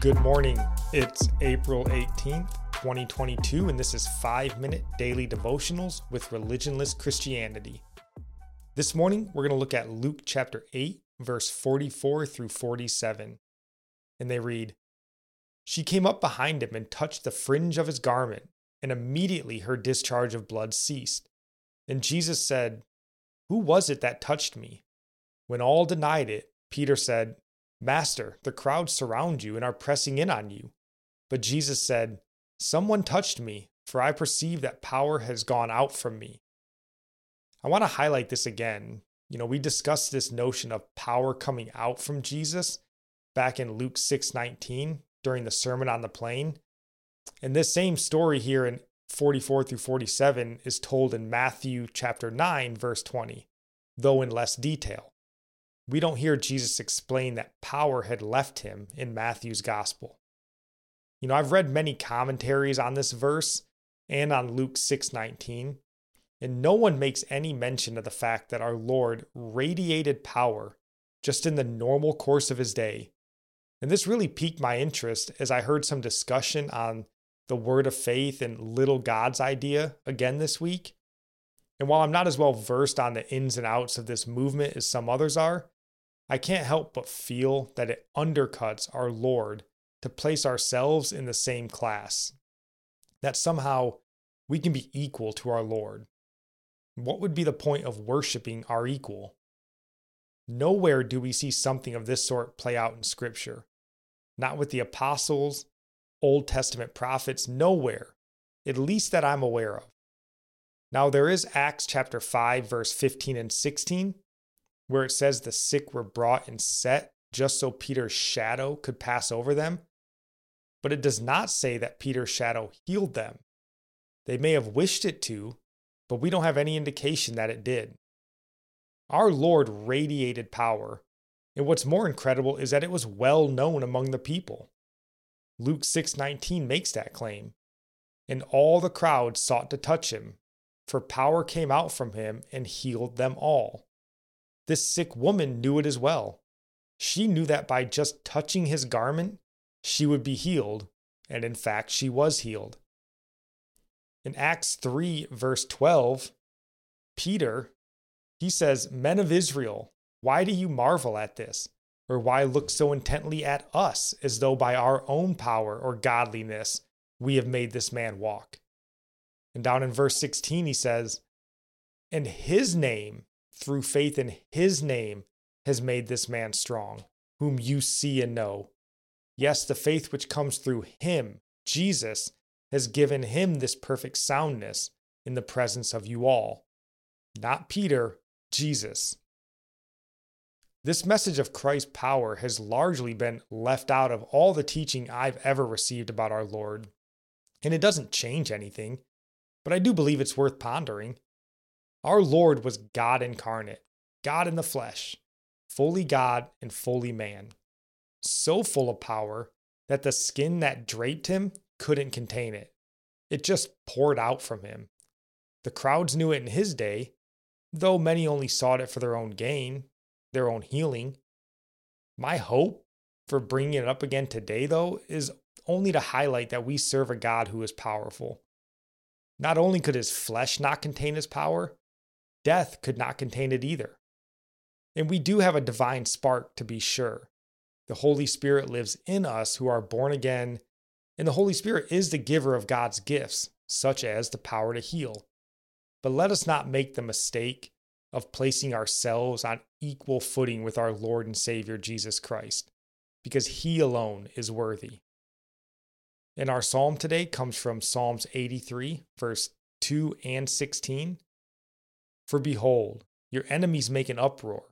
Good morning. It's April 18th, 2022, and this is 5 Minute Daily Devotionals with Religionless Christianity. This morning, we're going to look at Luke chapter 8, verse 44 through 47. And they read She came up behind him and touched the fringe of his garment, and immediately her discharge of blood ceased. And Jesus said, Who was it that touched me? When all denied it, Peter said, Master, the crowds surround you and are pressing in on you. But Jesus said, Someone touched me, for I perceive that power has gone out from me. I want to highlight this again. You know, we discussed this notion of power coming out from Jesus back in Luke 6:19 during the Sermon on the Plain. And this same story here in 44 through 47 is told in Matthew chapter 9 verse 20, though in less detail we don't hear Jesus explain that power had left him in Matthew's gospel. You know, I've read many commentaries on this verse and on Luke 6:19, and no one makes any mention of the fact that our Lord radiated power just in the normal course of his day. And this really piqued my interest as I heard some discussion on the word of faith and little God's idea again this week. And while I'm not as well versed on the ins and outs of this movement as some others are, I can't help but feel that it undercuts our Lord to place ourselves in the same class, that somehow we can be equal to our Lord. What would be the point of worshiping our equal? Nowhere do we see something of this sort play out in Scripture. Not with the apostles, Old Testament prophets, nowhere, at least that I'm aware of. Now, there is Acts chapter 5, verse 15 and 16, where it says the sick were brought and set just so Peter's shadow could pass over them. But it does not say that Peter's shadow healed them. They may have wished it to, but we don't have any indication that it did. Our Lord radiated power, and what's more incredible is that it was well known among the people. Luke 6:19 makes that claim. And all the crowd sought to touch him, for power came out from him and healed them all. This sick woman knew it as well. She knew that by just touching his garment, she would be healed, and in fact, she was healed. In Acts 3, verse 12, Peter, he says, Men of Israel, why do you marvel at this? Or why look so intently at us as though by our own power or godliness we have made this man walk? And down in verse 16, he says, And his name through faith in his name has made this man strong, whom you see and know. Yes, the faith which comes through him, Jesus, has given him this perfect soundness in the presence of you all. Not Peter, Jesus. This message of Christ's power has largely been left out of all the teaching I've ever received about our Lord. And it doesn't change anything, but I do believe it's worth pondering. Our Lord was God incarnate, God in the flesh, fully God and fully man. So full of power that the skin that draped him couldn't contain it. It just poured out from him. The crowds knew it in his day, though many only sought it for their own gain, their own healing. My hope for bringing it up again today, though, is only to highlight that we serve a God who is powerful. Not only could his flesh not contain his power, death could not contain it either. And we do have a divine spark to be sure. The Holy Spirit lives in us who are born again, and the Holy Spirit is the giver of God's gifts, such as the power to heal. But let us not make the mistake of placing ourselves on equal footing with our Lord and Savior Jesus Christ, because He alone is worthy. And our psalm today comes from Psalms 83, verse 2 and 16. For behold, your enemies make an uproar.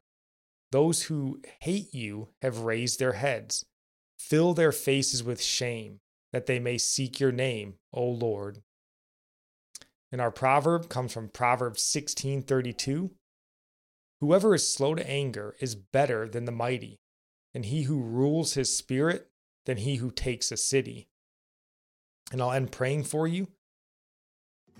Those who hate you have raised their heads. Fill their faces with shame, that they may seek your name, O Lord. And our proverb comes from Proverbs 16:32. Whoever is slow to anger is better than the mighty, and he who rules his spirit than he who takes a city. And I'll end praying for you.